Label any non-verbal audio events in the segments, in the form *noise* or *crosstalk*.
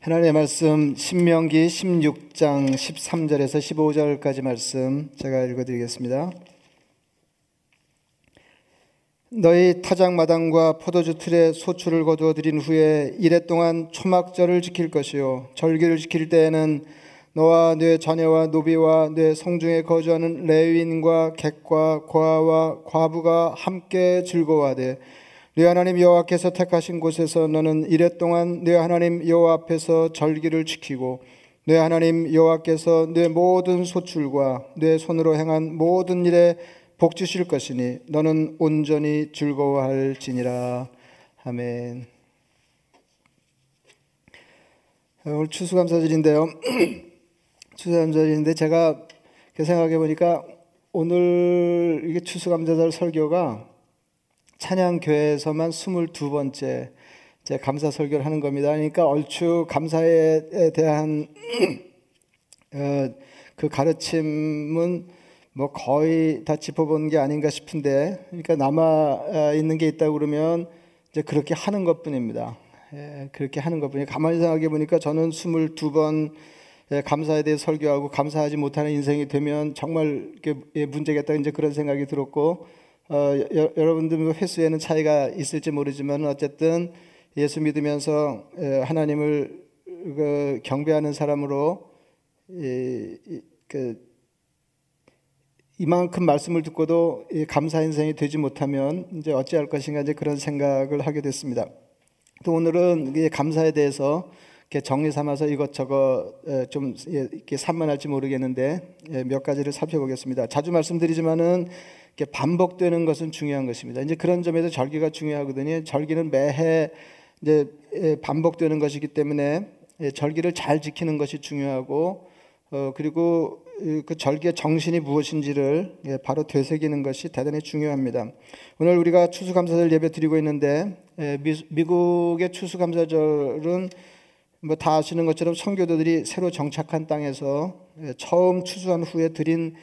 하나님의 말씀 신명기 16장 13절에서 15절까지 말씀 제가 읽어드리겠습니다. 너희 타작 마당과 포도주 틀에 소출을 거두어 드린 후에 이래 동안 초막절을 지킬 것이요 절기를 지킬 때에는 너와 네 자녀와 노비와 네 성중에 거주하는 레위인과 객과 고아와 과부가 함께 즐거워하되 네 하나님 여호와께서 택하신 곳에서 너는 이래 동안 네 하나님 여호와 앞에서 절기를 지키고 네 하나님 여호와께서 네 모든 소출과 네 손으로 행한 모든 일에 복 주실 것이니 너는 온전히 즐거워할지니라 아멘. 오늘 추수감사절인데요. *clears throat* 추수감사절인데 제가 생각해 보니까 오늘 이게 추수감사절 설교가 찬양교회에서만 22번째 제 감사 설교를 하는 겁니다. 그러니까 얼추 감사에 대한 *clears throat* 어, 그 가르침은 뭐 거의 다 짚어본 게 아닌가 싶은데, 그러니까 남아 있는 게 있다 그러면 이제 그렇게 하는 것 뿐입니다. 예, 그렇게 하는 것 뿐이 가만히 생각해 보니까 저는 22번 예, 감사에 대해 설교하고 감사하지 못하는 인생이 되면 정말 예, 문제겠다 이제 그런 생각이 들었고 어, 여, 러분들 뭐 횟수에는 차이가 있을지 모르지만 어쨌든 예수 믿으면서 하나님을 그 경배하는 사람으로 이, 그 이만큼 말씀을 듣고도 감사 인생이 되지 못하면 이제 어찌할 것인가 이제 그런 생각을 하게 됐습니다. 또 오늘은 감사에 대해서 정리 삼아서 이것저것 좀 이렇게 산만할지 모르겠는데 몇 가지를 살펴보겠습니다. 자주 말씀드리지만은 반복되는 것은 중요한 것입니다. 이제 그런 점에서 절기가 중요하거든요. 절기는 매해 이제 반복되는 것이기 때문에 절기를 잘 지키는 것이 중요하고 어 그리고 그 절기의 정신이 무엇인지를 바로 되새기는 것이 대단히 중요합니다. 오늘 우리가 추수감사절 예배 드리고 있는데 미국의 추수감사절은 뭐 다 아시는 것처럼 선교도들이 새로 정착한 땅에서 처음 추수한 후에 드린 예,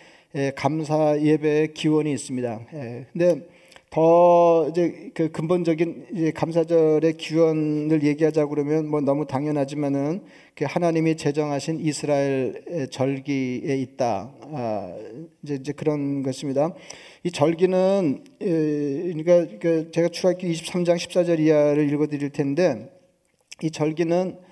감사 예배의 기원이 있습니다. 예, 근데 더 이제 그 근본적인 이제 감사절의 기원을 얘기하자 그러면 뭐 너무 당연하지만은 그 하나님이 제정하신 이스라엘 절기에 있다. 아, 이제 이제 그런 것입니다. 이 절기는 예, 그러니까 그 제가 출애굽기 23장 14절 이하를 읽어드릴 텐데 이 절기는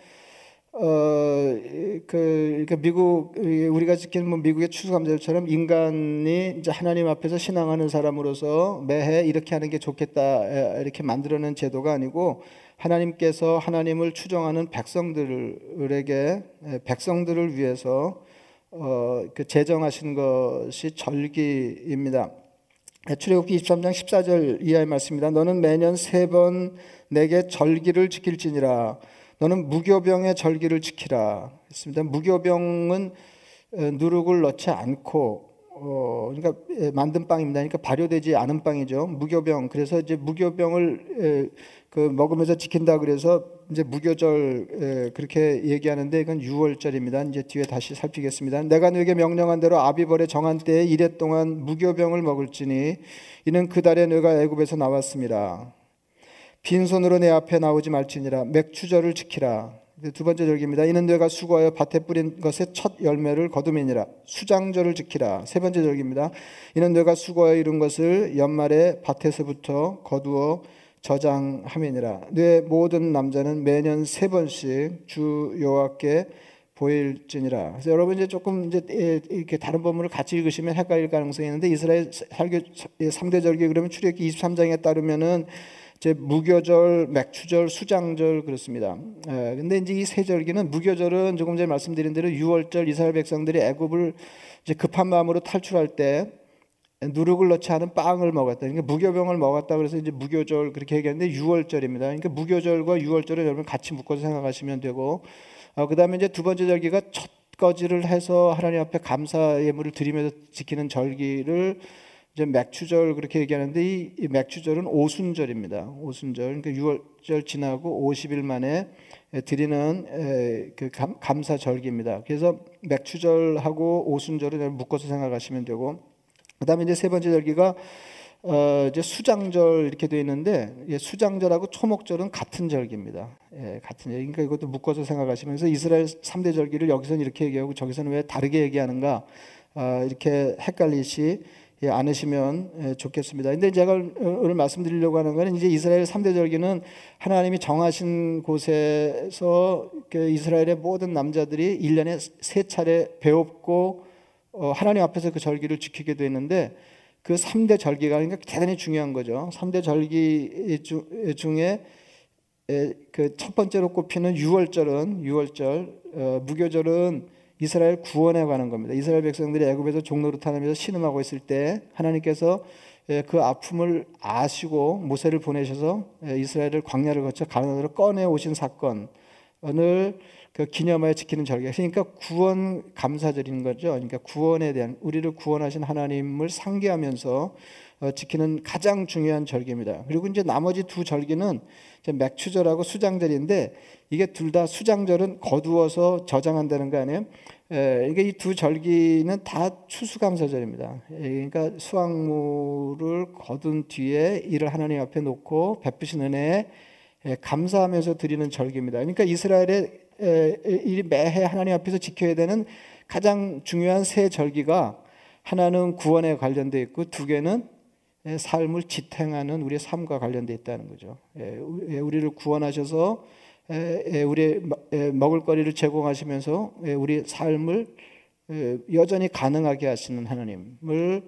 어, 그, 그 미국, 우리가 지키는 뭐 미국의 추수감사절처럼 인간이 이제 하나님 앞에서 신앙하는 사람으로서 매해 이렇게 하는 게 좋겠다, 이렇게 만들어낸 제도가 아니고 하나님께서 하나님을 추정하는 백성들에게, 백성들을 위해서 어, 그 제정하신 것이 절기입니다. 출애굽기 23장 14절 이하의 말씀입니다. 너는 매년 세 번 내게 절기를 지킬지니라. 너는 무교병의 절기를 지키라 했습니다. 무교병은 누룩을 넣지 않고 어, 그러니까 만든 빵입니다. 그러니까 발효되지 않은 빵이죠. 무교병. 그래서 이제 무교병을 그 먹으면서 지킨다 그래서 이제 무교절 그렇게 얘기하는데 이건 6월절입니다. 이제 뒤에 다시 살피겠습니다. 내가 너에게 명령한 대로 아비벌의 정한 때에 이래 동안 무교병을 먹을지니 이는 그 달에 너가 애굽에서 나왔습니다. 빈손으로 내 앞에 나오지 말지니라 맥추절을 지키라 두 번째 절기입니다. 이는 내가 수고하여 밭에 뿌린 것의 첫 열매를 거두매니라. 수장절을 지키라. 세 번째 절기입니다. 이는 내가 수고하여 이룬 것을 연말에 밭에서부터 거두어 저장하매니라. 내 모든 남자는 매년 세 번씩 주 여호와께 보일지니라. 그래서 여러분 이제 조금 이제 이렇게 다른 본문을 같이 읽으시면 헷갈릴 가능성이 있는데 이스라엘 살교 3대 절기 그러면 출애굽기 23장에 따르면은 제 무교절, 맥추절, 수장절 그렇습니다. 예, 근데 이제 이 세 절기는 무교절은 조금 전에 말씀드린 대로 6월절 이스라엘 백성들이 애굽을 이제 급한 마음으로 탈출할 때 누룩을 넣지 않은 빵을 먹었다. 그러니까 무교병을 먹었다 그래서 이제 무교절 그렇게 얘기하는데 6월절입니다. 그러니까 무교절과 6월절을 여러분 같이 묶어서 생각하시면 되고 어, 그다음에 이제 두 번째 절기가 첫 거지를 해서 하나님 앞에 감사 예물을 드리면서 지키는 절기를 이제 맥추절 그렇게 얘기하는데 이 맥추절은 오순절입니다. 오순절 그러니까 6월절 지나고 50일 만에 드리는 그 감사 절기입니다. 그래서 맥추절하고 오순절을 묶어서 생각하시면 되고 그다음에 이제 세 번째 절기가 어, 이제 수장절 이렇게 되어 있는데 예, 수장절하고 초목절은 같은 절기입니다. 예, 같은 절. 그러니까 이것도 묶어서 생각하시면서 이스라엘 3대 절기를 여기서는 이렇게 얘기하고 저기서는 왜 다르게 얘기하는가 어, 이렇게 헷갈리시 예, 않으시면 예, 좋겠습니다. 근데 제가 오늘 말씀드리려고 하는 것은 이제 이스라엘 3대 절기는 하나님이 정하신 곳에서 그 이스라엘의 모든 남자들이 1년에 세 차례 배웠고 어, 하나님 앞에서 그 절기를 지키게 되는데 그 3대 절기가 그러니까 대단히 중요한 거죠. 3대 절기 중에 그 첫 번째로 꼽히는 6월절은 6월절, 어, 무교절은 이스라엘 구원에 관한 겁니다. 이스라엘 백성들이 애굽에서 종로로 타면서 신음하고 있을 때 하나님께서 그 아픔을 아시고 모세를 보내셔서 이스라엘을 광야를 거쳐 가나안으로 꺼내 오신 사건을 그 기념하여 지키는 절기. 그러니까 구원 감사절인 거죠. 그러니까 구원에 대한 우리를 구원하신 하나님을 상기하면서 어, 지키는 가장 중요한 절기입니다. 그리고 이제 나머지 두 절기는 맥추절하고 수장절인데 이게 둘 다 수장절은 거두어서 저장한다는 거 아니에요? 예, 이게 이 두 절기는 다 추수감사절입니다. 예, 그러니까 수확물을 거둔 뒤에 이를 하나님 앞에 놓고 베푸신 은혜에 예, 감사하면서 드리는 절기입니다. 그러니까 이스라엘의 이 매해 하나님 앞에서 지켜야 되는 가장 중요한 세 절기가 하나는 구원에 관련되어 있고 두 개는 삶을 지탱하는 우리의 삶과 관련되어 있다는 거죠. 우리를 구원하셔서 우리 먹을거리를 제공하시면서 우리 삶을 여전히 가능하게 하시는 하나님을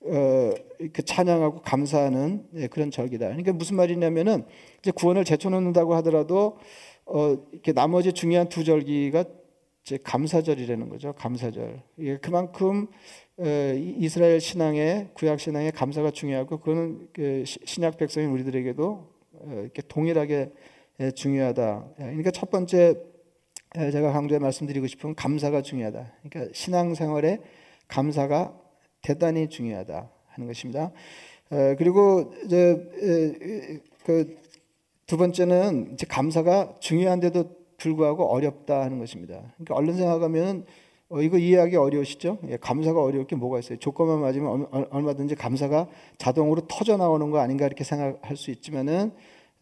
어, 그 찬양하고 감사하는 그런 절기다. 그러니까 무슨 말이냐면은 이제 구원을 제쳐놓는다고 하더라도 어, 이렇게 나머지 중요한 두 절기가 이 제 감사절이라는 거죠. 감사절. 이게 그만큼 어, 이스라엘 신앙의 구약 신앙의 감사가 중요하고 그거는 그 신약 백성인 우리들에게도 어, 이렇게 동일하게 중요하다. 그러니까 첫 번째 제가 강조해 말씀드리고 싶은 감사가 중요하다. 그러니까 신앙생활에 감사가 대단히 중요하다 하는 것입니다. 그리고 이제 그 두 번째는 이제 감사가 중요한데도 불구하고 어렵다 하는 것입니다. 그러니까 얼른 생각하면 어, 이거 이해하기 어려우시죠? 예, 감사가 어려울 게 뭐가 있어요? 조건만 맞으면 얼 마든지 감사가 자동으로 터져 나오는 거 아닌가 이렇게 생각할 수 있지만은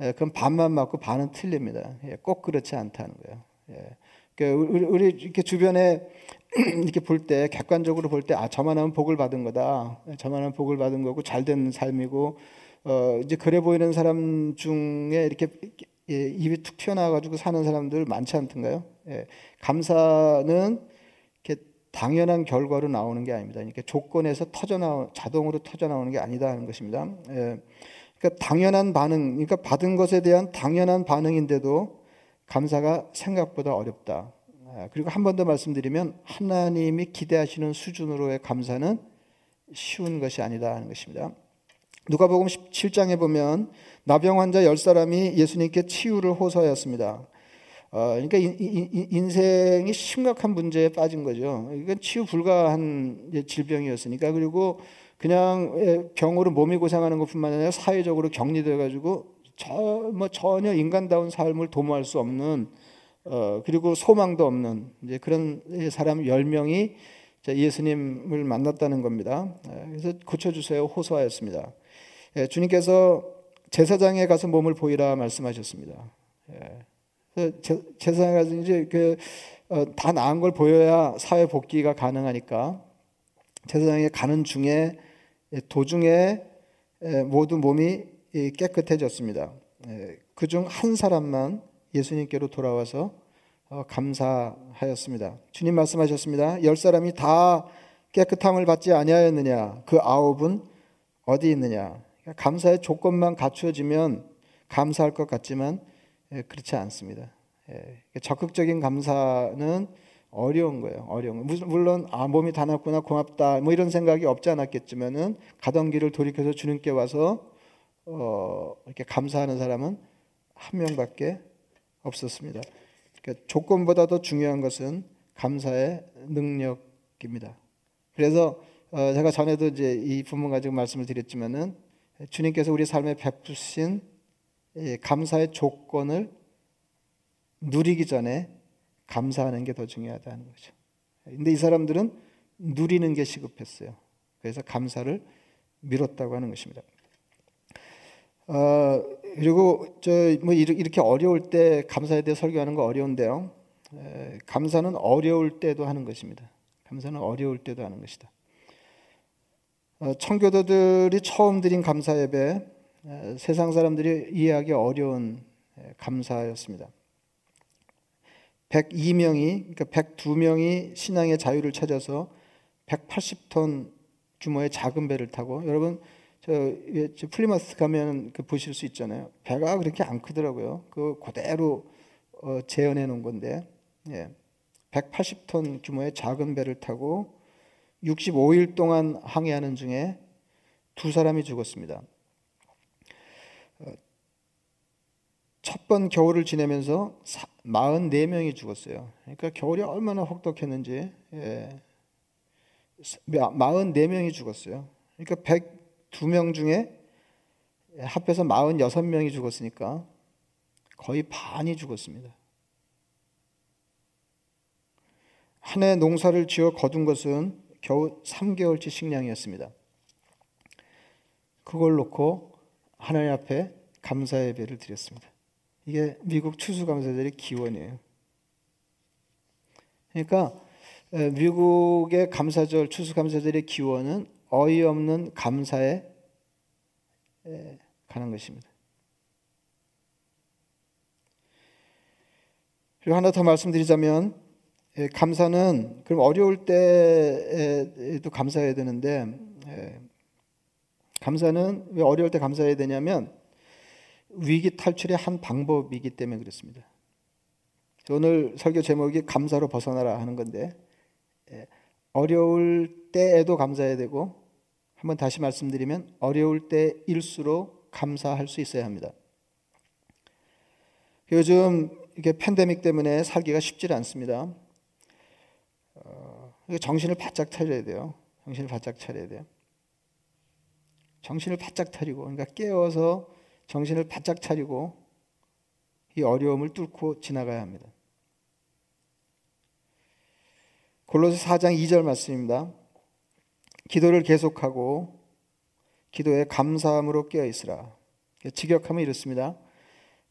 예, 그건 반만 맞고 반은 틀립니다. 예, 꼭 그렇지 않다는 거예요. 예. 그러니까 우리, 우리 이렇게 주변에 *clears throat* 이렇게 볼 때 객관적으로 볼 때 아 저만 하면 복을 받은 거다. 예, 저만 하면 복을 받은 거고 잘된 삶이고 어, 이제 그래 보이는 사람 중에 이렇게 예, 입이 툭 튀어나와가지고 사는 사람들 많지 않던가요? 예, 감사는 이렇게 당연한 결과로 나오는 게 아닙니다. 이렇게 조건에서 터져 나오 자동으로 터져 나오는 게 아니다 하는 것입니다. 예, 그러니까 당연한 반응, 그러니까 받은 것에 대한 당연한 반응인데도 감사가 생각보다 어렵다. 아, 그리고 한 번 더 말씀드리면 하나님이 기대하시는 수준으로의 감사는 쉬운 것이 아니다 하는 것입니다. 누가복음 17장에 보면 나병 환자 10사람이 예수님께 치유를 호소하였습니다. 어, 그러니까 인, 인, 인생이 심각한 문제에 빠진 거죠. 이건 치유 불가한 질병이었으니까 그리고 그냥 예, 병으로 몸이 고생하는 것뿐만 아니라 사회적으로 격리돼 가지고 뭐 전혀 인간다운 삶을 도모할 수 없는 어, 그리고 소망도 없는 이제 그런 사람 10명이 예수님을 만났다는 겁니다. 예, 그래서 고쳐주세요 호소하였습니다. 예, 주님께서 제사장에 가서 몸을 보이라 말씀하셨습니다. 예. 제사장에 가서 이제 그다 어, 나은 걸 보여야 사회 복귀가 가능하니까 제사장에 가는 중에 예, 도중에 예, 모두 몸이 깨끗해졌습니다. 예, 그중 한 사람만 예수님께로 돌아와서 어, 감사하였습니다. 주님 말씀하셨습니다. 열 사람이 다 깨끗함을 받지 아니하였느냐? 그 아홉은 어디 있느냐? 감사의 조건만 갖추어지면 감사할 것 같지만 예, 그렇지 않습니다. 예, 적극적인 감사는 어려운 거예요. 어려운 거. 물론 아 몸이 다 났구나 고맙다 뭐 이런 생각이 없지 않았겠지만은 가던 길을 돌이켜서 주님께 와서 어, 이렇게 감사하는 사람은 한 명밖에 없었습니다. 그러니까 조건보다 더 중요한 것은 감사의 능력입니다. 그래서 어, 제가 전에도 이제 이 부분 가지고 말씀을 드렸지만은 주님께서 우리 삶에 베푸신 감사의 조건을 누리기 전에 감사하는 게 더 중요하다는 거죠. 근데 이 사람들은 누리는 게 시급했어요. 그래서 감사를 미뤘다고 하는 것입니다. 어, 그리고 저뭐 이렇게 어려울 때 감사에 대해 설교하는 거 어려운데요. 에, 감사는 어려울 때도 하는 것입니다. 감사는 어려울 때도 하는 것이다. 어, 청교도들이 처음 드린 감사 예배 세상 사람들이 이해하기 어려운 감사였습니다. 102명이 그러니까 102명이 신앙의 자유를 찾아서 180톤 규모의 작은 배를 타고 여러분 저, 저 플리머스 가면 그 보실 수 있잖아요. 배가 그렇게 안 크더라고요. 그 그대로 어, 재현해 놓은 건데 예. 180톤 규모의 작은 배를 타고 65일 동안 항해하는 중에 두 사람이 죽었습니다. 어, 첫번 겨울을 지내면서 44명이 죽었어요. 그러니까 겨울이 얼마나 혹독했는지 예. 44명이 죽었어요. 그러니까 102명 중에 합해서 46명이 죽었으니까 거의 반이 죽었습니다. 한 해 농사를 지어 거둔 것은 겨우 3개월치 식량이었습니다. 그걸 놓고 하나님 앞에 감사 예배를 드렸습니다. 이게 미국 추수감사절의 기원이에요. 그러니까 미국의 감사절, 추수감사절의 기원은 어이없는 감사에 가는 것입니다. 그리고 하나 더 말씀드리자면 감사는 그럼 어려울 때에도 감사해야 되는데 감사는 왜 어려울 때 감사해야 되냐면 위기 탈출의 한 방법이기 때문에 그렇습니다. 오늘 설교 제목이 감사로 벗어나라 하는 건데 예, 어려울 때에도 감사해야 되고 한번 다시 말씀드리면 어려울 때일수록 감사할 수 있어야 합니다. 요즘 이게 팬데믹 때문에 살기가 쉽지 않습니다. 어, 정신을 바짝 차려야 돼요. 정신을 바짝 차려야 돼요. 정신을 바짝 차리고 그러니까 깨어서 정신을 바짝 차리고 이 어려움을 뚫고 지나가야 합니다. 골로새 4장 2절 말씀입니다. 기도를 계속하고 기도에 감사함으로 깨어 있으라. 직역하면 이렇습니다.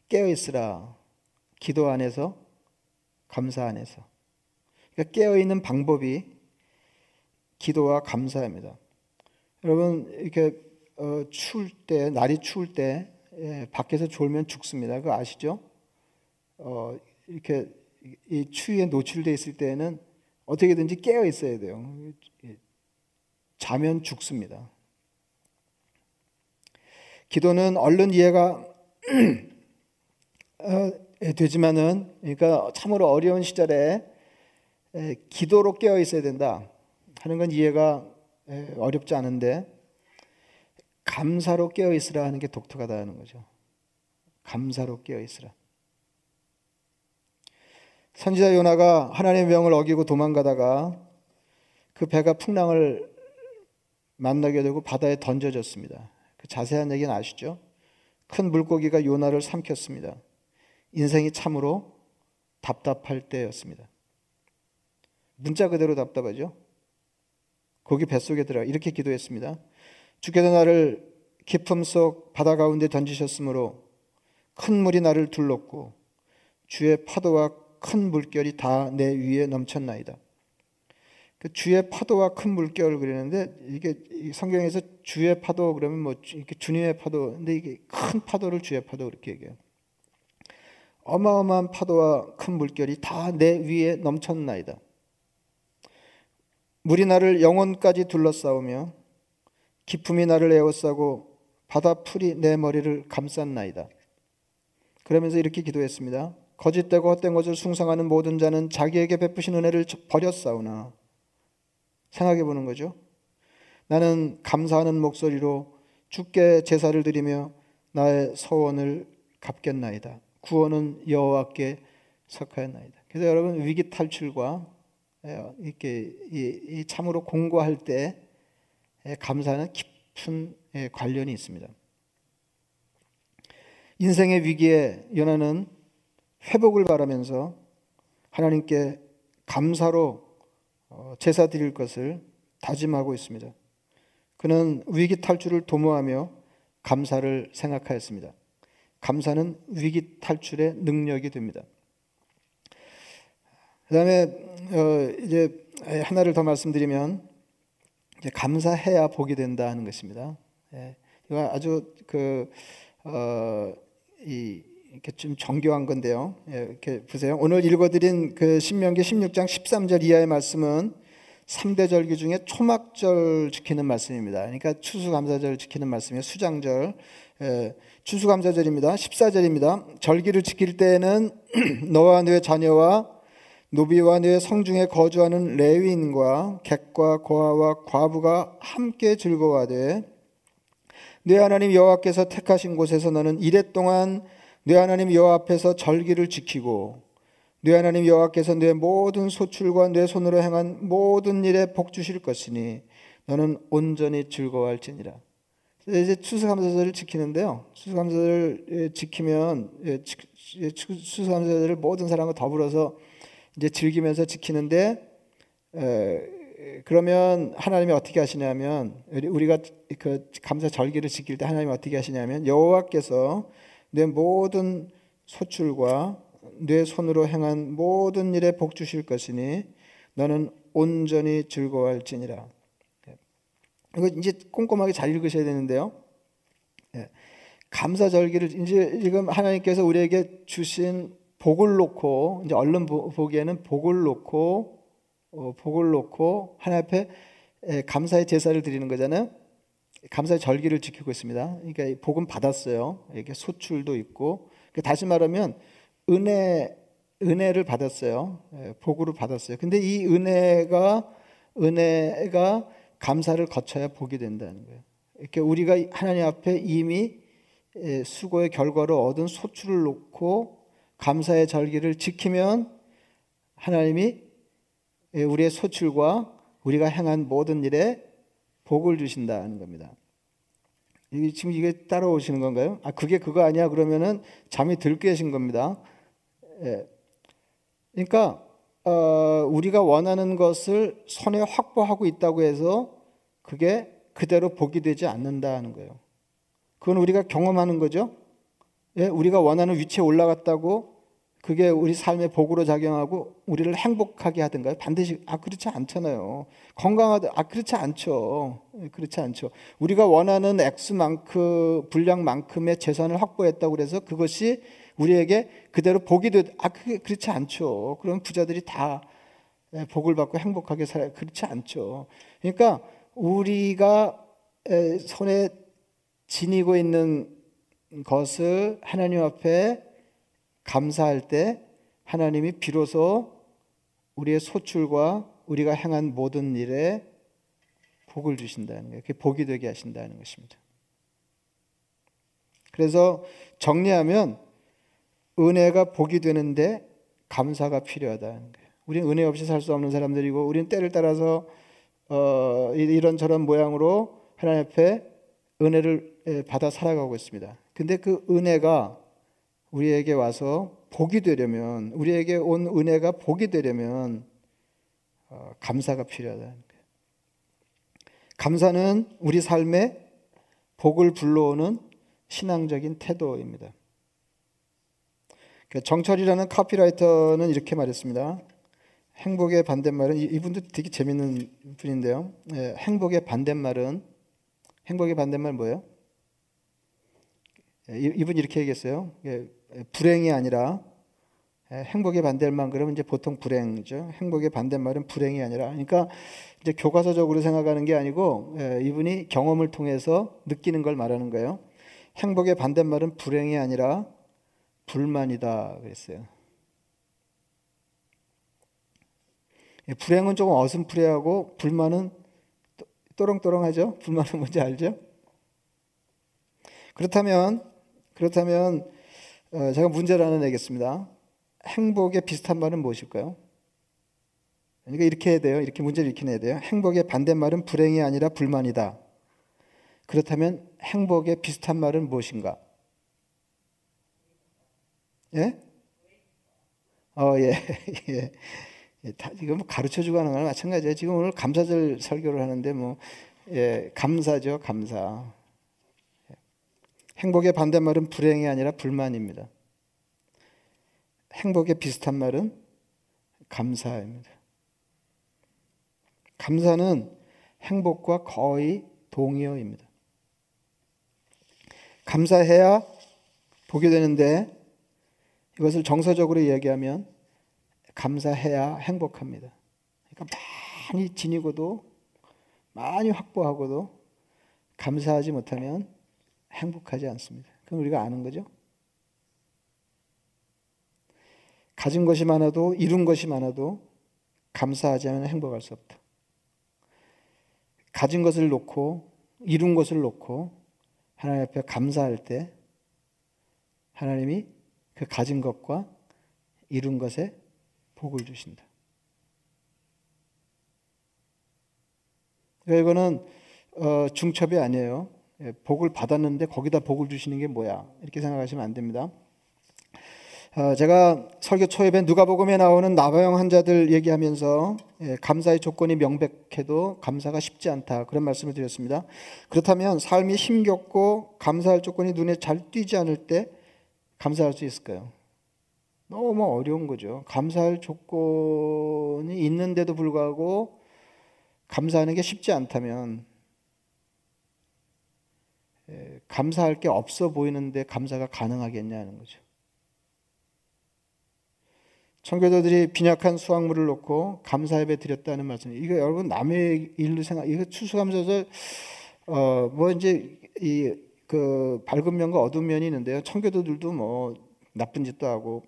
깨어 있으라. 기도 안에서 감사 안에서. 그러니까 깨어 있는 방법이 기도와 감사입니다. 여러분 이렇게 어, 추울 때 날이 추울 때 예, 밖에서 졸면 죽습니다. 그거 아시죠? 어, 이렇게 이 추위에 노출돼 있을 때는 어떻게든지 깨어 있어야 돼요. 자면 죽습니다. 기도는 얼른 이해가 *clears throat* 어, 되지만은 그러니까 참으로 어려운 시절에 기도로 깨어 있어야 된다 하는 건 이해가 어렵지 않은데 감사로 깨어 있으라 하는 게 독특하다는 거죠. 감사로 깨어 있으라. 선지자 요나가 하나님의 명을 어기고 도망가다가 그 배가 풍랑을 만나게 되고 바다에 던져졌습니다. 그 자세한 얘기는 아시죠? 큰 물고기가 요나를 삼켰습니다. 인생이 참으로 답답할 때였습니다. 문자 그대로 답답하죠? 거기 뱃속에 들어가 이렇게 기도했습니다. 주께서 나를 깊음 속 바다 가운데 던지셨으므로 큰 물이 나를 둘렀고 주의 파도와 큰 물결이 다 내 위에 넘쳤나이다. 그 주의 파도와 큰 물결을 그리는데 이게 성경에서 주의 파도 그러면 뭐 이렇게 주님의 파도 근데 이게 큰 파도를 주의 파도 그렇게 얘기해요. 어마어마한 파도와 큰 물결이 다 내 위에 넘쳤나이다. 물이 나를 영혼까지 둘러싸우며 기품이 나를 에워싸고 바다 풀이 내 머리를 감쌌나이다. 그러면서 이렇게 기도했습니다. 거짓되고 헛된 것을 숭상하는 모든 자는 자기에게 베푸신 은혜를 버렸사오나 생각해 보는 거죠. 나는 감사하는 목소리로 주께 제사를 드리며 나의 서원을 갚겠나이다. 구원은 여호와께 속하였나이다. 그래서 여러분 위기 탈출과 예, 이렇게 이 참으로 공고할 때 감사는 깊은 관련이 있습니다. 인생의 위기에 연하는 회복을 바라면서 하나님께 감사로 어, 제사 드릴 것을 다짐하고 있습니다. 그는 위기 탈출을 도모하며 감사를 생각하였습니다. 감사는 위기 탈출의 능력이 됩니다. 그다음에 어 이제 하나를 더 말씀드리면 감사해야 복이 된다 는 것입니다. 예, 이거 아주 그 어 이 이렇게 좀 정교한 건데요. 예, 이렇게 보세요. 오늘 읽어드린 그 신명기 16장 13절 이하의 말씀은 3대 절기 중에 초막절 지키는 말씀입니다. 그러니까 추수감사절 지키는 말씀이에요. 수장절. 예, 추수감사절입니다. 14절입니다. 절기를 지킬 때에는 *clears throat* 너와 네 자녀와 노비와 네 성중에 거주하는 레위인과 객과 고아와 과부가 함께 즐거워하되 네 하나님 여호와께서 택하신 곳에서 너는 이래 동안 네 하나님 여호와 앞에서 절기를 지키고 네 하나님 여호와께서 네 모든 소출과 네 손으로 행한 모든 일에 복 주실 것이니 너는 온전히 즐거워할지니라. 이제 추수감사절을 지키는데요. 추수감사절을 지키면 예, 추수감사절을 모든 사람과 더불어서 이제 즐기면서 지키는데 에, 그러면 하나님이 어떻게 하시냐면 우리가 그 감사 절기를 지킬 때 하나님이 어떻게 하시냐면 여호와께서 내 모든 소출과 내 손으로 행한 모든 일에 복 주실 것이니 너는 온전히 즐거워할지니라. 이거 이제 꼼꼼하게 잘 읽으셔야 되는데요. 예. 감사 절기를 이제 지금 하나님께서 우리에게 주신 복을 놓고 이제 얼른 보기에는 복을 놓고 어, 복을 놓고 하나님 앞에 예, 감사의 제사를 드리는 거잖아요. 감사의 절기를 지키고 있습니다. 그러니까 복은 받았어요. 이게 소출도 있고 그러니까 다시 말하면 은혜 은혜를 받았어요. 예, 복으로 받았어요. 근데 이 은혜가 은혜가 감사를 거쳐야 복이 된다는 거예요. 이렇게 우리가 하나님 앞에 이미 예, 수고의 결과로 얻은 소출을 놓고 감사의 절기를 지키면 하나님이 예, 우리의 소출과 우리가 행한 모든 일에 복을 주신다는 겁니다. 지금 이게 따라오시는 건가요? 아 그게 그거 아니야? 그러면은 잠이 들 깨신 겁니다. 예. 그러니까 어, 우리가 원하는 것을 손에 확보하고 있다고 해서 그게 그대로 복이 되지 않는다는 거예요. 그건 우리가 경험하는 거죠. 예, 우리가 원하는 위치에 올라갔다고 그게 우리 삶의 복으로 작용하고 우리를 행복하게 하든가요? 반드시 아 그렇지 않잖아요. 건강하다 아 그렇지 않죠. 예, 그렇지 않죠. 우리가 원하는 액수만큼 분량만큼의 재산을 확보했다고 그래서 그것이 우리에게 그대로 복이 되. 아 그게 그렇지 않죠. 그럼 부자들이 다 예, 복을 받고 행복하게 살아 그렇지 않죠. 그러니까 우리가 손에 지니고 있는 것을 하나님 앞에 감사할 때 하나님이 비로소 우리의 소출과 우리가 행한 모든 일에 복을 주신다는 거예요. 그게 복이 되게 하신다는 것입니다. 그래서 정리하면 은혜가 복이 되는데 감사가 필요하다는 거예요. 우리는 은혜 없이 살 수 없는 사람들이고 우리는 때를 따라서 어, 이런 저런 모양으로 하나님 앞에 은혜를 받아 살아가고 있습니다. 근데 그 은혜가 우리에게 와서 복이 되려면 우리에게 온 은혜가 복이 되려면 어, 감사가 필요하다는 거예요. 감사는 우리 삶에 복을 불러오는 신앙적인 태도입니다. 그러니까 정철이라는 카피라이터는 이렇게 말했습니다. 행복의 반대말은 이분도 되게 재밌는 분인데요. 예, 행복의 반대말은 행복의 반대말 뭐예요? 예, 이분 이렇게 얘기했어요. 예, 불행이 아니라 예, 행복의 반대말 그러면 이제 보통 불행이죠. 행복의 반대말은 불행이 아니라 그러니까 이제 교과서적으로 생각하는 게 아니고 예, 이분이 경험을 통해서 느끼는 걸 말하는 거예요. 행복의 반대말은 불행이 아니라 불만이다 그랬어요. 예, 불행은 조금 어슴푸레하고 불만은 또렁또렁하죠. 불만은 뭔지 알죠? 그렇다면 그렇다면 어, 제가 문제를 하나 내겠습니다. 행복에 비슷한 말은 무엇일까요? 그러니까 이렇게 해야 돼요. 이렇게 문제를 이렇게 내야 돼요. 행복의 반대말은 불행이 아니라 불만이다. 그렇다면 행복에 비슷한 말은 무엇인가? 예? 어, 예. *laughs* 예. 다, 이거 뭐 가르쳐 주고 하는 거랑 마찬가지예요. 지금 오늘 감사절 설교를 하는데 뭐 예, 감사죠, 감사. 행복의 반대말은 불행이 아니라 불만입니다. 행복에 비슷한 말은 감사입니다. 감사는 행복과 거의 동의어입니다. 감사해야 보게 되는데 이것을 정서적으로 얘기하면 감사해야 행복합니다. 그러니까 많이 지니고도 많이 확보하고도 감사하지 못하면 행복하지 않습니다. 그럼 우리가 아는 거죠? 가진 것이 많아도 이룬 것이 많아도 감사하지 않으면 행복할 수 없다. 가진 것을 놓고 이룬 것을 놓고 하나님 앞에 감사할 때 하나님이 그 가진 것과 이룬 것에 복을 주신다. 그러니까 이거는 어, 중첩이 아니에요. 예, 복을 받았는데 거기다 복을 주시는 게 뭐야? 이렇게 생각하시면 안 됩니다. 어, 제가 설교 초입에 누가복음에 나오는 나병 환자들 얘기하면서 예, 감사의 조건이 명백해도 감사가 쉽지 않다 그런 말씀을 드렸습니다. 그렇다면 삶이 힘겹고 감사할 조건이 눈에 잘 띄지 않을 때 감사할 수 있을까요? 너무 어려운 거죠. 감사할 조건이 있는데도 불구하고 감사하는 게 쉽지 않다면 예, 감사할 게 없어 보이는데 감사가 가능하겠냐는 거죠. 청교도들이 빈약한 수확물을 놓고 감사 예배 드렸다는 말씀. 이거 여러분 남의 일로 생각. 이거 추수감사절 어뭐 이제 이 그 밝은 면과 어두운 면이 있는데요. 청교도들도 뭐 나쁜 짓도 하고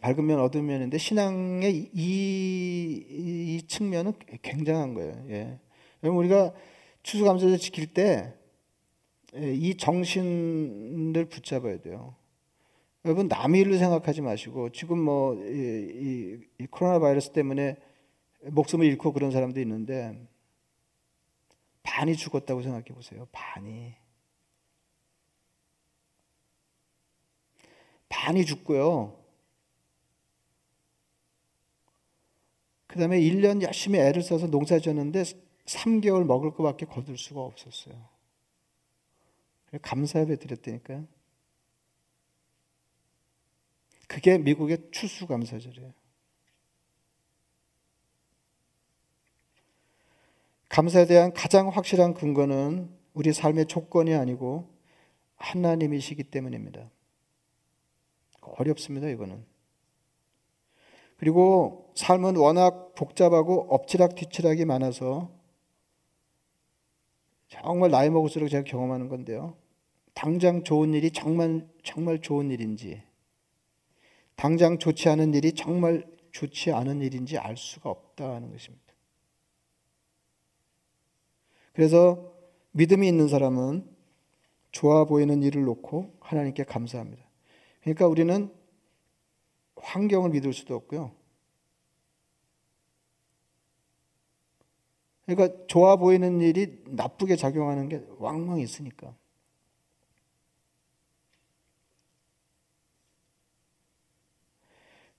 밝은 면 어두운 면인데 신앙의 이, 이 측면은 굉장한 거예요. 예. 우리가 추수감사절 지킬 때 이 예, 정신을 붙잡아야 돼요. 여러분 남의 일로 생각하지 마시고 지금 뭐 이, 이, 이 코로나 바이러스 때문에 목숨을 잃고 그런 사람도 있는데 반이 죽었다고 생각해 보세요. 반이 반이 죽고요. 그 다음에 1년 열심히 애를 써서 농사 지었는데 3개월 먹을 것밖에 거둘 수가 없었어요. 감사 예배 드렸다니까요. 그게 미국의 추수 감사절이에요. 감사에 대한 가장 확실한 근거는 우리 삶의 조건이 아니고 하나님이시기 때문입니다. 어렵습니다, 이거는. 그리고 삶은 워낙 복잡하고 엎치락뒤치락이 많아서 정말 나이 먹을수록 제가 경험하는 건데요. 당장 좋은 일이 정말 정말 좋은 일인지 당장 좋지 않은 일이 정말 좋지 않은 일인지 알 수가 없다는 것입니다. 그래서 믿음이 있는 사람은 좋아 보이는 일을 놓고 하나님께 감사합니다. 그러니까 우리는 환경을 믿을 수도 없고요. 그러니까 좋아 보이는 일이 나쁘게 작용하는 게 왕왕 있으니까.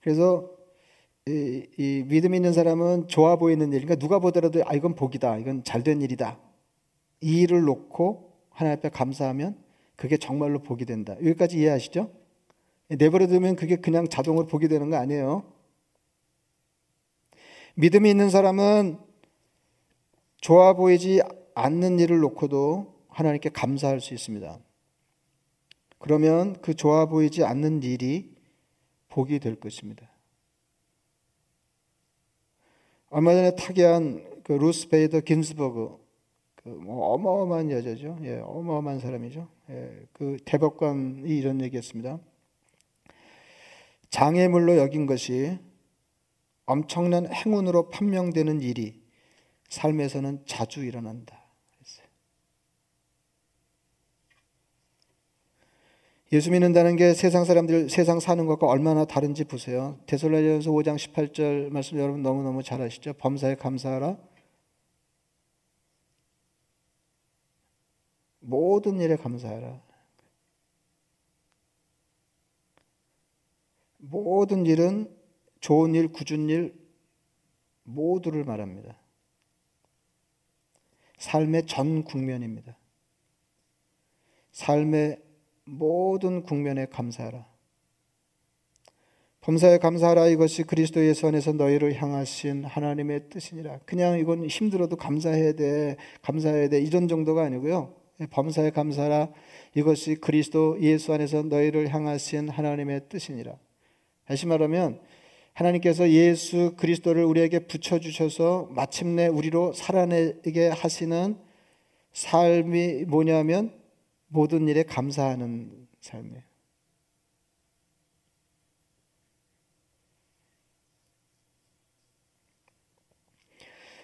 그래서 이, 이 믿음 있는 사람은 좋아 보이는 일, 그러니까 누가 보더라도 아 이건 복이다, 이건 잘된 일이다. 이 일을 놓고 하나님 앞에 감사하면 그게 정말로 복이 된다. 여기까지 이해하시죠? 내버려 두면 그게 그냥 자동으로 복이 되는 거 아니에요. 믿음이 있는 사람은 좋아 보이지 않는 일을 놓고도 하나님께 감사할 수 있습니다. 그러면 그 좋아 보이지 않는 일이 복이 될 것입니다. 얼마 전에 타계한 그 루스 베이더 긴스버그 그 뭐 어마어마한 여자죠. 예, 어마어마한 사람이죠. 예, 그 대법관이 이런 얘기했습니다. 장애물로 여긴 것이 엄청난 행운으로 판명되는 일이 삶에서는 자주 일어난다. 예수 믿는다는 게 세상 사람들 세상 사는 것과 얼마나 다른지 보세요. 데살로니가서 5장 18절 말씀 여러분 너무너무 잘 아시죠? 범사에 감사하라. 모든 일에 감사하라. 모든 일은 좋은 일, 굳은 일 모두를 말합니다. 삶의 전 국면입니다. 삶의 모든 국면에 감사하라. 범사에 감사하라 이것이 그리스도 예수 안에서 너희를 향하신 하나님의 뜻이니라. 그냥 이건 힘들어도 감사해야 돼, 감사해야 돼 이런 정도가 아니고요. 범사에 감사하라 이것이 그리스도 예수 안에서 너희를 향하신 하나님의 뜻이니라. 다시 말하면 하나님께서 예수 그리스도를 우리에게 붙여 주셔서 마침내 우리로 살아내게 하시는 삶이 뭐냐면 모든 일에 감사하는 삶이에요.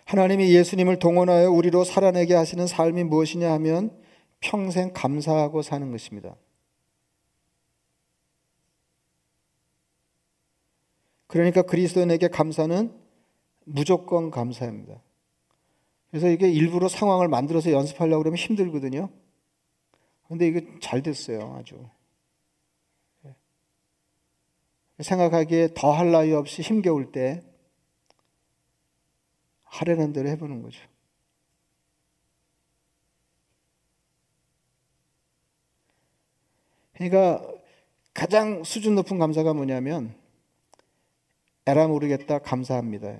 하나님이 예수님을 동원하여 우리로 살아내게 하시는 삶이 무엇이냐 하면 평생 감사하고 사는 것입니다. 그러니까 그리스도인에게 감사는 무조건 감사입니다. 그래서 이게 일부러 상황을 만들어서 연습하려고 그러면 힘들거든요. 근데 이게 잘 됐어요. 아주. 생각하기에 더할 나위 없이 힘겨울 때 하려는 대로 해보는 거죠. 그러니까 가장 수준 높은 감사가 뭐냐면 에라 모르겠다 감사합니다.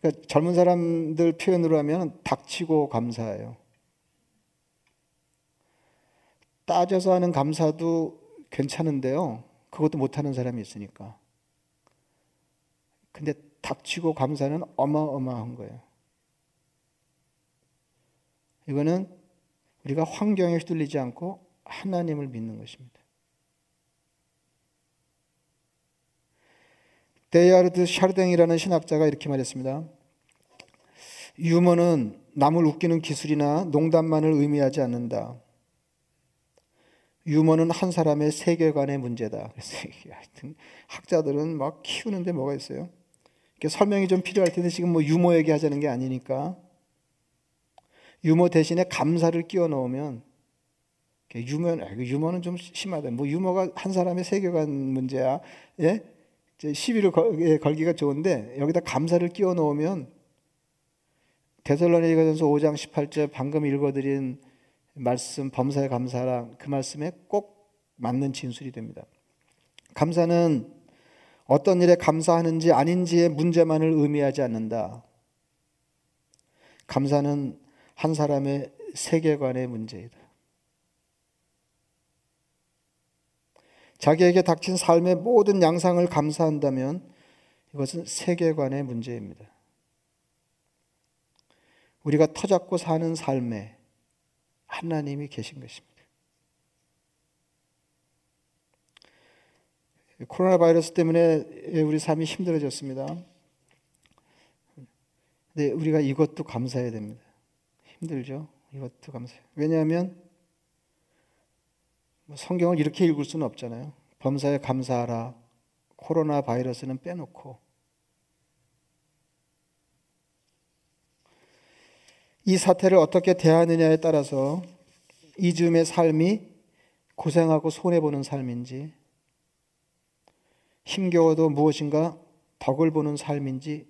그러니까 젊은 사람들 표현으로 하면 닥치고 감사해요. 따져서 하는 감사도 괜찮은데요. 그것도 못하는 사람이 있으니까. 근데 닥치고 감사는 어마어마한 거예요. 이거는 우리가 환경에 휘둘리지 않고 하나님을 믿는 것입니다. 테이야르 드 샤르댕이라는 신학자가 이렇게 말했습니다. 유머는 남을 웃기는 기술이나 농담만을 의미하지 않는다. 유머는 한 사람의 세계관의 문제다. 그래서 *laughs* 하여튼 학자들은 막 키우는데 뭐가 있어요? 설명이 좀 필요할 텐데 지금 뭐 유머 얘기하자는 게 아니니까 유머 대신에 감사를 끼워 넣으면 유머 유머는 좀 심하다. 뭐 유머가 한 사람의 세계관 문제야. 예? 시비를 예, 걸기가 좋은데 여기다 감사를 끼워 넣으면 데살로니가전서 5장 18절 방금 읽어드린 말씀 범사에 감사라 그 말씀에 꼭 맞는 진술이 됩니다. 감사는 어떤 일에 감사하는지 아닌지의 문제만을 의미하지 않는다. 감사는 한 사람의 세계관의 문제이다. 자기에게 닥친 삶의 모든 양상을 감사한다면 이것은 세계관의 문제입니다. 우리가 터잡고 사는 삶에 하나님이 계신 것입니다. 코로나 바이러스 때문에 우리 삶이 힘들어졌습니다. 근데 우리가 이것도 감사해야 됩니다. 힘들죠? 이것도 감사해요. 왜냐하면 뭐 성경을 이렇게 읽을 수는 없잖아요. 범사에 감사하라. 코로나 바이러스는 빼놓고. 이 사태를 어떻게 대하느냐에 따라서 이즈음의 삶이 고생하고 손해보는 삶인지 힘겨워도 무엇인가 덕을 보는 삶인지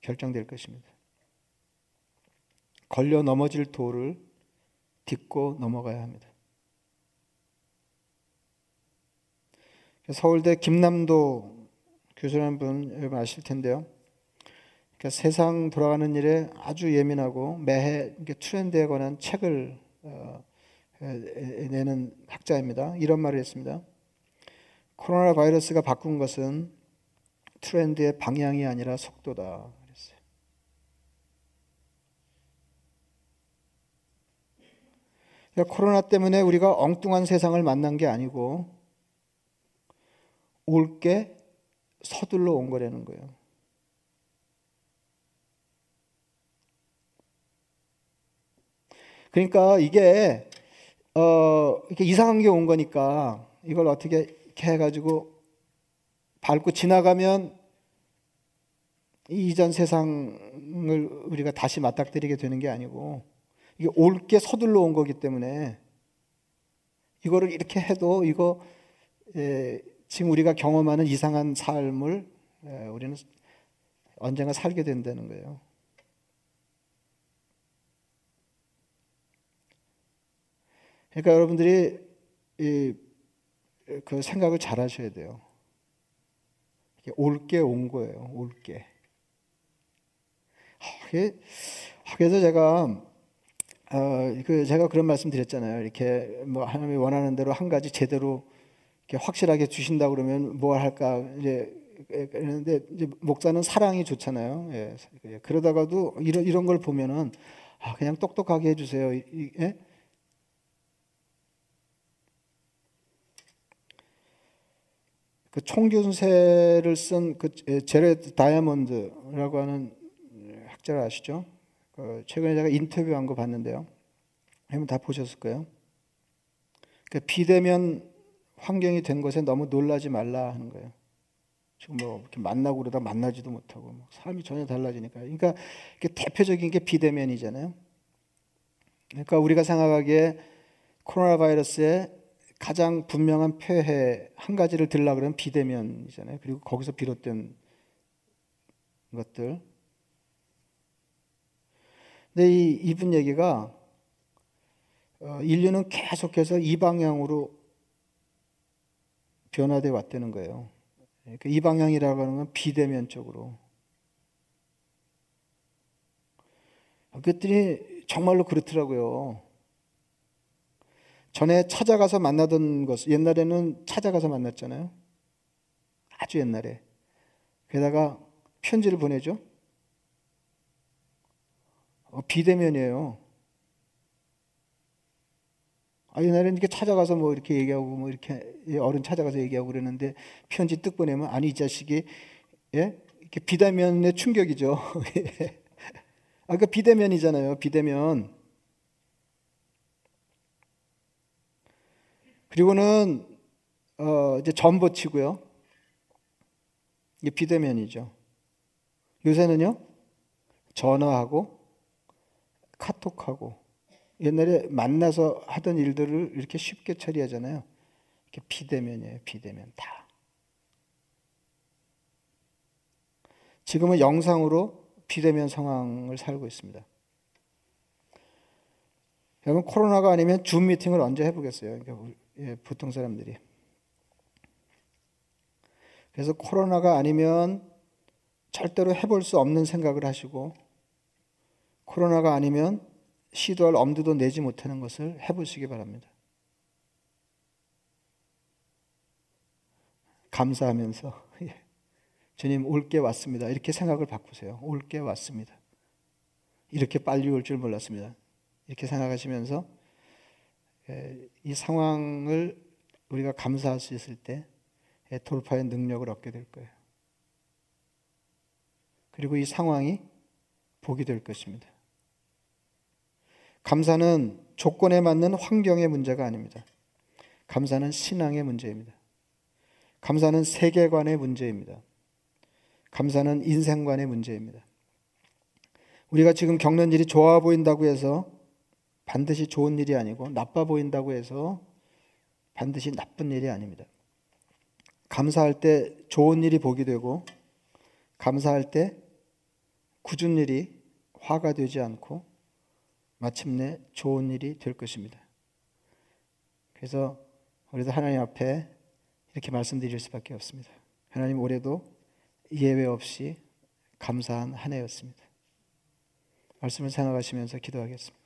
결정될 것입니다. 걸려 넘어질 돌을 딛고 넘어가야 합니다. 서울대 김남도 교수라는 분 여러분 아실 텐데요. 그러니까 세상 돌아가는 일에 아주 예민하고 매해 트렌드에 관한 책을 어, 내는 학자입니다. 이런 말을 했습니다. 코로나 바이러스가 바꾼 것은 트렌드의 방향이 아니라 속도다. 그랬어요. 그러니까 코로나 때문에 우리가 엉뚱한 세상을 만난 게 아니고 올게 서둘러 온 거라는 거예요. 그러니까 이게 어 이렇게 이상한 게 온 거니까 이걸 어떻게 해가지고 밟고 지나가면 이전 세상을 우리가 다시 맞닥뜨리게 되는 게 아니고 이게 옳게 서둘러 온 거기 때문에 이거를 이렇게 해도 이거 예, 지금 우리가 경험하는 이상한 삶을 예, 우리는 언젠가 살게 된다는 거예요. 그러니까 여러분들이 이, 그 생각을 잘 하셔야 돼요. 올게 온 거예요. 올게. 그래서 제가 어, 그 제가 그런 말씀 드렸잖아요. 이렇게 뭐 하나님이 원하는 대로 한 가지 제대로 이렇게 확실하게 주신다 그러면 뭘 할까 이제 그런데 이제 목사는 사랑이 좋잖아요. 예, 그러다가도 이런 이런 걸 보면은 아 그냥 똑똑하게 해주세요. 예? 그 총균세를 쓴 그 제레드 다이아몬드라고 하는 학자를 아시죠? 그 최근에 제가 인터뷰한 거 봤는데요. 한번 다 보셨을 거예요. 그 비대면 환경이 된 것에 너무 놀라지 말라 하는 거예요. 지금 뭐 이렇게 만나고 그러다 만나지도 못하고 삶이 전혀 달라지니까. 그러니까 대표적인 게 비대면이잖아요. 그러니까 우리가 생각하기에 코로나 바이러스의 가장 분명한 폐해 한 가지를 들라 그러면 비대면이잖아요. 그리고 거기서 비롯된 것들. 근데 이 이분 얘기가 어, 인류는 계속해서 이 방향으로 변화돼 왔다는 거예요. 그러니까 이 방향이라고 하는 건 비대면 쪽으로. 그것들이 정말로 그렇더라고요. 전에 찾아가서 만나던 것, 옛날에는 찾아가서 만났잖아요. 아주 옛날에. 게다가 편지를 보내죠. 어, 비대면이에요. 아, 옛날에는 이렇게 찾아가서 뭐 이렇게 얘기하고 뭐 이렇게 어른 찾아가서 얘기하고 그러는데 편지 뜻 보내면 아니 이 자식이 예? 이렇게 비대면의 충격이죠. *laughs* 아까 그 비대면이잖아요. 비대면. 그리고는 어 이제 전보 치고요. 이게 비대면이죠. 요새는요. 전화하고 카톡하고 옛날에 만나서 하던 일들을 이렇게 쉽게 처리하잖아요. 이렇게 비대면이에요. 비대면 다. 지금은 영상으로 비대면 상황을 살고 있습니다. 여러분 코로나가 아니면 줌 미팅을 언제 해보겠어요? 그러니까 예, 보통 사람들이. 그래서 코로나가 아니면 절대로 해볼 수 없는 생각을 하시고 코로나가 아니면 시도할 엄두도 내지 못하는 것을 해보시기 바랍니다. 감사하면서 *laughs* 예. 주님 올게 왔습니다. 이렇게 생각을 바꾸세요. 올게 왔습니다. 이렇게 빨리 올 줄 몰랐습니다. 이렇게 생각하시면서 예, 이 상황을 우리가 감사할 수 있을 때 예, 돌파의 능력을 얻게 될 거예요. 그리고 이 상황이 복이 될 것입니다. 감사는 조건에 맞는 환경의 문제가 아닙니다. 감사는 신앙의 문제입니다. 감사는 세계관의 문제입니다. 감사는 인생관의 문제입니다. 우리가 지금 겪는 일이 좋아 보인다고 해서 반드시 좋은 일이 아니고 나빠 보인다고 해서 반드시 나쁜 일이 아닙니다. 감사할 때 좋은 일이 복이 되고 감사할 때 굳은 일이 화가 되지 않고 마침내 좋은 일이 될 것입니다. 그래서 우리도 하나님 앞에 이렇게 말씀드릴 수밖에 없습니다. 하나님 올해도 예외 없이 감사한 한 해였습니다. 말씀을 생각하시면서 기도하겠습니다.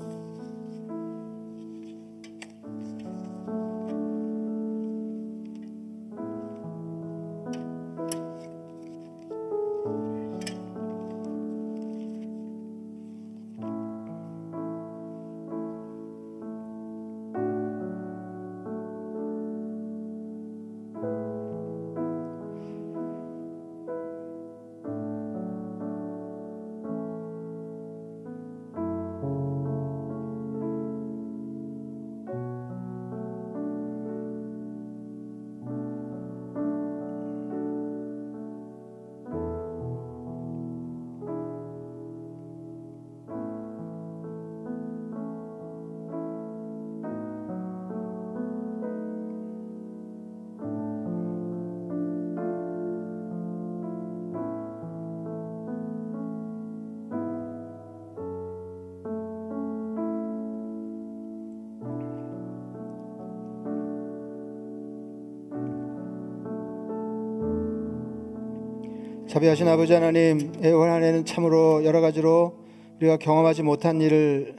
자비하신 아버지 하나님, 올 한해는 참으로 여러 가지로 우리가 경험하지 못한 일을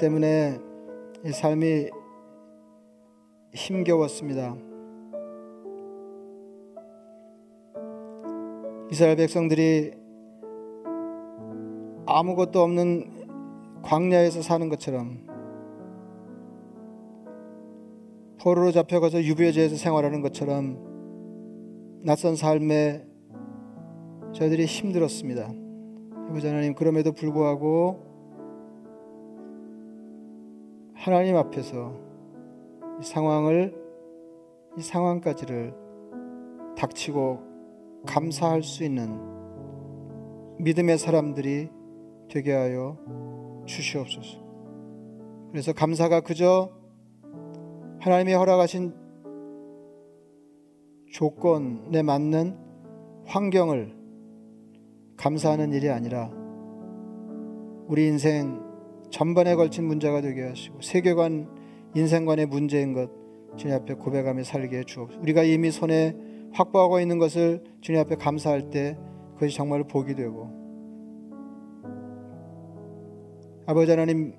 때문에 이 삶이 힘겨웠습니다. 이스라엘 백성들이 아무것도 없는 광야에서 사는 것처럼 포로로 잡혀가서 유배지에서 생활하는 것처럼 낯선 삶에 저희들이 힘들었습니다. 아버지 하나님 그럼에도 불구하고 하나님 앞에서 이 상황을 이 상황까지를 닥치고 감사할 수 있는 믿음의 사람들이 되게 하여 주시옵소서. 그래서 감사가 그저 하나님이 허락하신 조건에 맞는 환경을 감사하는 일이 아니라 우리 인생 전반에 걸친 문제가 되게 하시고 세계관 인생관의 문제인 것 주님 앞에 고백하며 살게 해 주옵소서. 우리가 이미 손에 확보하고 있는 것을 주님 앞에 감사할 때 그것이 정말 복이 되고 아버지 하나님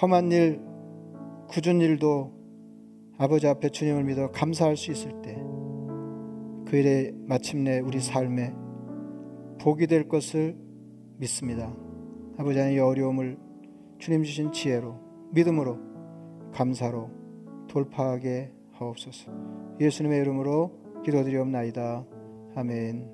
험한 일 굳은 일도 아버지 앞에 주님을 믿어 감사할 수 있을 때 그 일에 마침내 우리 삶에 복이 될 것을 믿습니다. 아버지 하나님 이 어려움을 주님 주신 지혜로 믿음으로 감사로 돌파하게 하옵소서. 예수님의 이름으로 기도드리옵나이다. 아멘.